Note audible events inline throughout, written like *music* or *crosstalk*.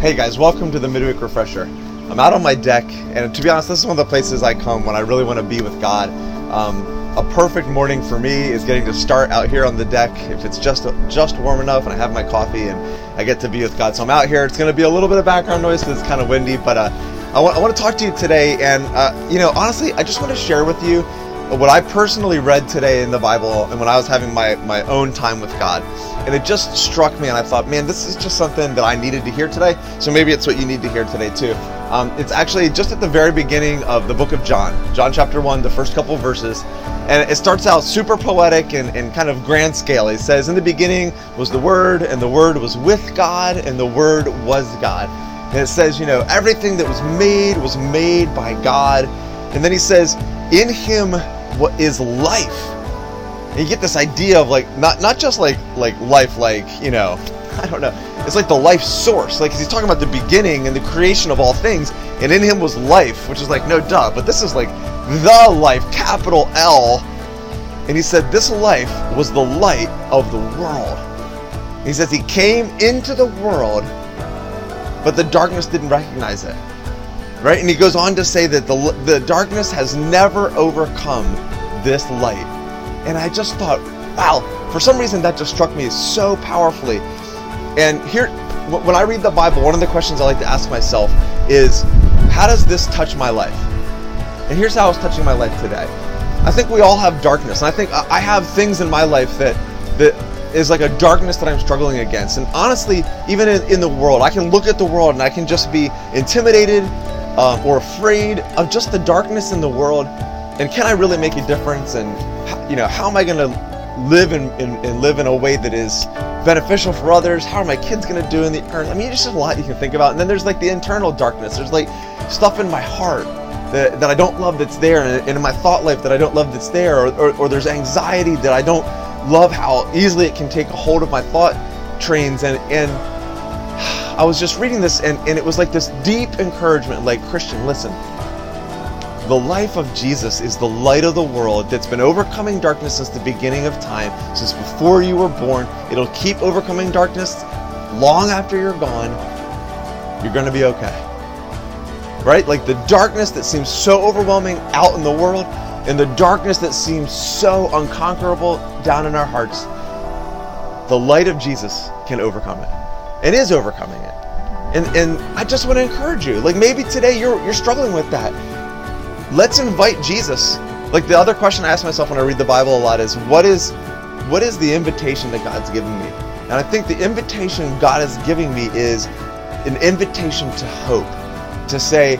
Hey guys, welcome to the Midweek Refresher. I'm out on my deck, and to be honest, this is one of the places I come when I really want to be with God. Um, a perfect morning for me is getting to start out here on the deck. If it's just just warm enough, and I have my coffee, and I get to be with God, so I'm out here. It's going to be a little bit of background noise because it's kind of windy, but uh, I, want, I want to talk to you today, and uh, you know, honestly, I just want to share with you what I personally read today in the Bible and when I was having my, my own time with God. And it just struck me, and I thought, man, this is just something that I needed to hear today. So maybe it's what you need to hear today, too. Um, it's actually just at the very beginning of the book of John, John chapter 1, the first couple verses. And it starts out super poetic and, and kind of grand scale. It says, In the beginning was the Word, and the Word was with God, and the Word was God. And it says, you know, everything that was made was made by God. And then he says, In him what is life. And you get this idea of like not not just like like life like you know *laughs* I don't know. It's like the life source. Like he's talking about the beginning and the creation of all things and in him was life which is like no duh but this is like the life capital L. And he said this life was the light of the world. He says he came into the world but the darkness didn't recognize it right? And he goes on to say that the, the darkness has never overcome this light. And I just thought, wow, for some reason that just struck me so powerfully. And here, when I read the Bible, one of the questions I like to ask myself is, how does this touch my life? And here's how it's touching my life today. I think we all have darkness, and I think I have things in my life that that is like a darkness that I'm struggling against. And honestly, even in, in the world, I can look at the world and I can just be intimidated um, or afraid of just the darkness in the world and can I really make a difference? And you know how am I going to live and, and, live in a way that is beneficial for others? How are my kids going to do in the earth? I mean there's just a lot you can think about. And then there's like the internal darkness. There's like stuff in my heart that, that I don't love that's there and in my thought life that I don't love that's there or, or, or there's anxiety that I don't love how easily it can take a hold of my thought trains and and I was just reading this and, and it was like this deep encouragement like, Christian, listen. The life of Jesus is the light of the world that's been overcoming darkness since the beginning of time, since before you were born. It'll keep overcoming darkness long after you're gone. You're going to be okay. Right? Like the darkness that seems so overwhelming out in the world, and the darkness that seems so unconquerable down in our hearts, the light of Jesus can overcome it and is overcoming it. And and I just want to encourage you. Like maybe today you're you're struggling with that. Let's invite Jesus. Like the other question I ask myself when I read the Bible a lot is what is what is the invitation that God's giving me? And I think the invitation God is giving me is an invitation to hope. To say,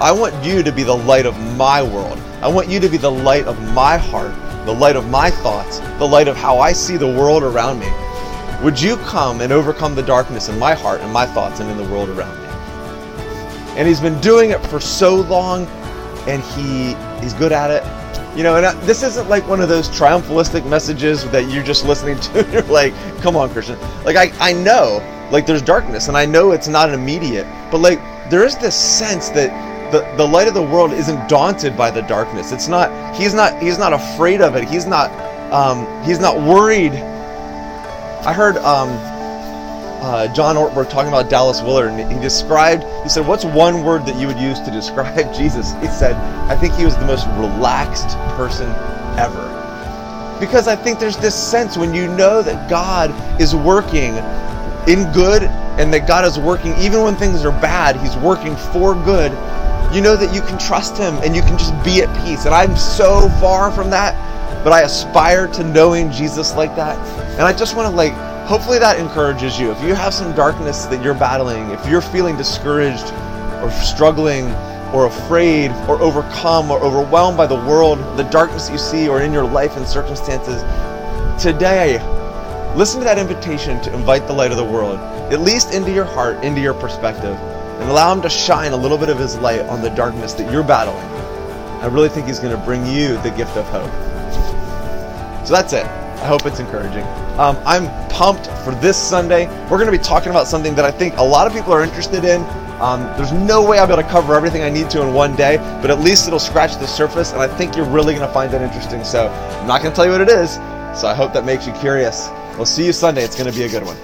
I want you to be the light of my world. I want you to be the light of my heart, the light of my thoughts, the light of how I see the world around me. Would you come and overcome the darkness in my heart and my thoughts and in the world around me? And he's been doing it for so long and he he's good at it. You know, and I, this isn't like one of those triumphalistic messages that you're just listening to *laughs* you're like, come on, Christian. Like, I, I know, like, there's darkness and I know it's not immediate, but like, there is this sense that the, the light of the world isn't daunted by the darkness. It's not, he's not, he's not afraid of it. He's not, um, he's not worried I heard um, uh, John Ortberg talking about Dallas Willard, and he described, he said, What's one word that you would use to describe *laughs* Jesus? He said, I think he was the most relaxed person ever. Because I think there's this sense when you know that God is working in good and that God is working, even when things are bad, He's working for good. You know that you can trust Him and you can just be at peace. And I'm so far from that but I aspire to knowing Jesus like that. And I just want to like hopefully that encourages you. If you have some darkness that you're battling, if you're feeling discouraged or struggling or afraid or overcome or overwhelmed by the world, the darkness you see or in your life and circumstances, today listen to that invitation to invite the light of the world, at least into your heart, into your perspective, and allow him to shine a little bit of his light on the darkness that you're battling. I really think he's going to bring you the gift of hope. So that's it. I hope it's encouraging. Um, I'm pumped for this Sunday. We're going to be talking about something that I think a lot of people are interested in. Um, there's no way I'll be able to cover everything I need to in one day, but at least it'll scratch the surface, and I think you're really going to find that interesting. So I'm not going to tell you what it is, so I hope that makes you curious. We'll see you Sunday. It's going to be a good one.